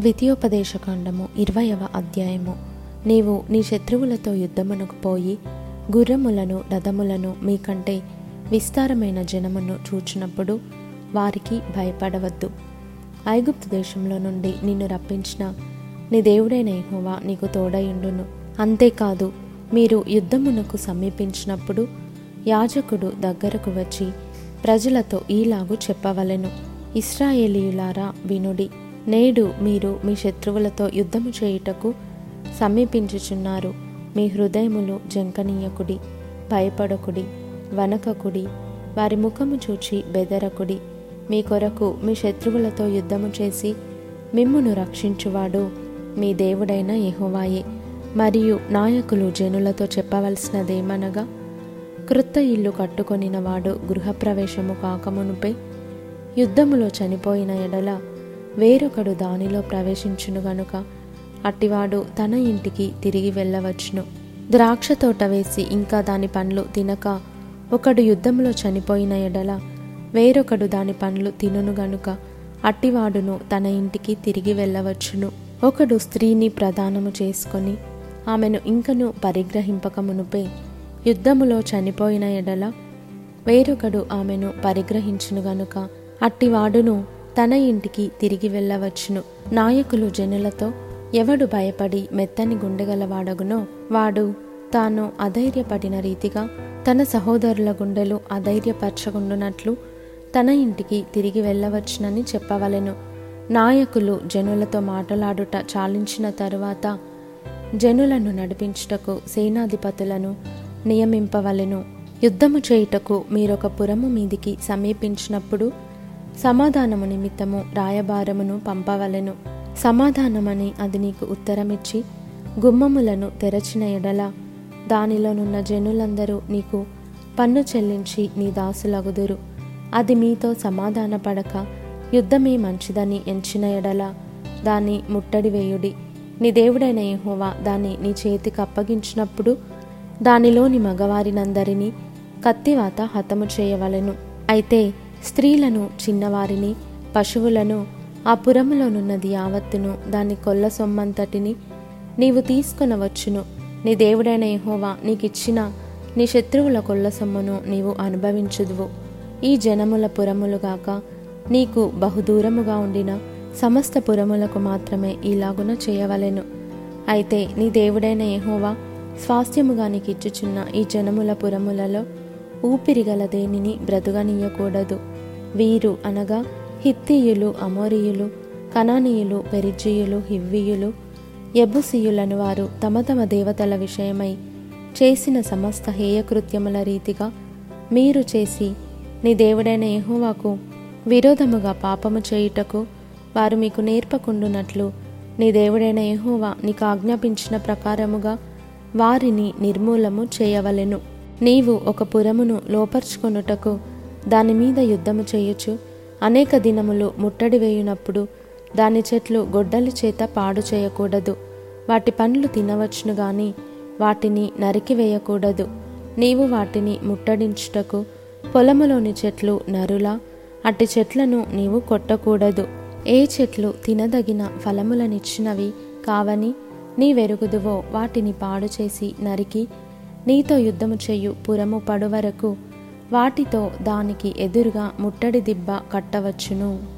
ద్వితీయోపదేశకాండము ఇరవయవ అధ్యాయము. నీవు నీ శత్రువులతో యుద్ధమునకు పోయి గుర్రములను రథములను మీకంటే విస్తారమైన జనమును చూచినప్పుడు వారికి భయపడవద్దు. ఐగుప్తు దేశంలో నుండి నిన్ను రప్పించిన నీ దేవుడైన యెహోవా నీకు తోడయుండును. అంతేకాదు మీరు యుద్ధమునకు సమీపించినప్పుడు యాజకుడు దగ్గరకు వచ్చి ప్రజలతో ఈలాగు చెప్పవలెను. ఇస్రాయేలీయులారా వినుడి. నేడు మీరు మీ శత్రువులతో యుద్ధము చేయుటకు సమీపించుచున్నారు. మీ హృదయములు జంకనీయకుడి భయపడకుడి వనకకుడి వారి ముఖము చూచి బెదరకుడి. మీ కొరకు మీ శత్రువులతో యుద్ధము చేసి మిమ్మును రక్షించువాడు మీ దేవుడైన యహోవాయే. మరియు నాయకులు జనులతో చెప్పవలసినదేమనగా క్రొత్త ఇల్లు కట్టుకొనినవాడు గృహప్రవేశము కాకమునుపై యుద్ధములో చనిపోయిన ఎడల వేరొకడు దానిలో ప్రవేశించును గనుక. అట్టివాడు తన ఇంటికి తిరిగి వెళ్ళవచ్చును. ద్రాక్ష తోట వేసి ఇంకా దాని పండ్లు తినక ఒకడు యుద్ధంలో చనిపోయిన ఎడల వేరొకడు దాని పండ్లు తినును గనుక అట్టివాడును తన ఇంటికి తిరిగి వెళ్ళవచ్చును. ఒకడు స్త్రీని ప్రదానము చేసుకొని ఆమెను ఇంకను పరిగ్రహింపకమునుపే యుద్ధములో చనిపోయిన ఎడల వేరొకడు ఆమెను పరిగ్రహించును గనుక అట్టివాడును తన ఇంటికి తిరిగి వెళ్ళవచ్చును. నాయకులు జనులతో ఎవడు భయపడి మెత్తని గుండెగలవాడగునో వాడు తాను అధైర్యపడిన రీతిగా తన సహోదరుల గుండెలు అధైర్యపరచకుండునట్లు తన ఇంటికి తిరిగి వెళ్ళవచ్చునని చెప్పవలెను. నాయకులు జనులతో మాటలాడుట చాలించిన తరువాత జనులను నడిపించుటకు సేనాధిపతులను నియమింపవలెను. యుద్ధము చేయుటకు మీరొక పురము మీదికి సమీపించినప్పుడు సమాధానము నిమిత్తము రాయబారమును పంపవలెను. సమాధానమని అది నీకు ఉత్తరమిచ్చి గుమ్మములను తెరచిన ఎడల దానిలోనున్న జనులందరూ నీకు పన్ను చెల్లించి నీ దాసులగుదురు. అది మీతో సమాధానపడక యుద్ధమే మంచిదని ఎంచిన ఎడల దాన్ని ముట్టడి వేయుడి. నీ దేవుడైన యహోవా దాన్ని నీ చేతికి అప్పగించినప్పుడు దానిలోని మగవారినందరినీ కత్తివాత హతము చేయవలెను. అయితే స్త్రీలను చిన్నవారిని పశువులను ఆ పురములోనున్నది యావత్తును దాని కొల్ల సొమ్మంతటిని నీవు తీసుకొనవచ్చును. నీ దేవుడైన యహోవా నీకిచ్చిన నీ శత్రువుల కొల్ల సొమ్మును నీవు అనుభవించుదువు. ఈ జనముల పురములుగాక నీకు బహుదూరముగా ఉండిన సమస్త పురములకు మాత్రమే ఇలాగున చేయవలెను. అయితే నీ దేవుడైన యహోవా స్వాస్థ్యముగా నీకిచ్చుచున్న ఈ జనముల పురములలో ఊపిరిగల దేనిని బ్రతుగనీయకూడదు. వీరు అనగా హిత్తీయులు అమోరియులు కనానీయులు పెరిజీయులు హివ్వీయులు ఎబుసీయులను వారు తమ తమ దేవతల విషయమై చేసిన సమస్త హేయకృత్యముల రీతిగా మీరు చేసి నీ దేవుడైన యెహోవాకు విరోధముగా పాపము చేయుటకు వారు మీకు నేర్పకుండునట్లు నీ దేవుడైన యెహోవా నీకు ఆజ్ఞాపించిన ప్రకారముగా వారిని నిర్మూలము చేయవలెను. నీవు ఒక పురమును లోపర్చుకొనుటకు దాని మీద యుద్ధము చేయొచ్చు అనేక దినములు ముట్టడి వేయునప్పుడు దాని చెట్లు గొడ్డలి చేత పాడు చేయకూడదు. వాటి పండ్లు తినవచ్చును గాని వాటిని నరికివేయకూడదు నీవు వాటిని ముట్టడించుటకు పొలములోని చెట్లు నరులా అట్టి చెట్లను నీవు కొట్టకూడదు. ఏ చెట్లు తినదగిన ఫలములనిచ్చినవి కావని నీవెరుగుదువో వాటిని పాడు చేసి నరికి నీతో యుద్ధము చేయు పురము పడవరకు వాటితో దానికి ఎదురుగా ముట్టడి దిబ్బ కట్టవచ్చును.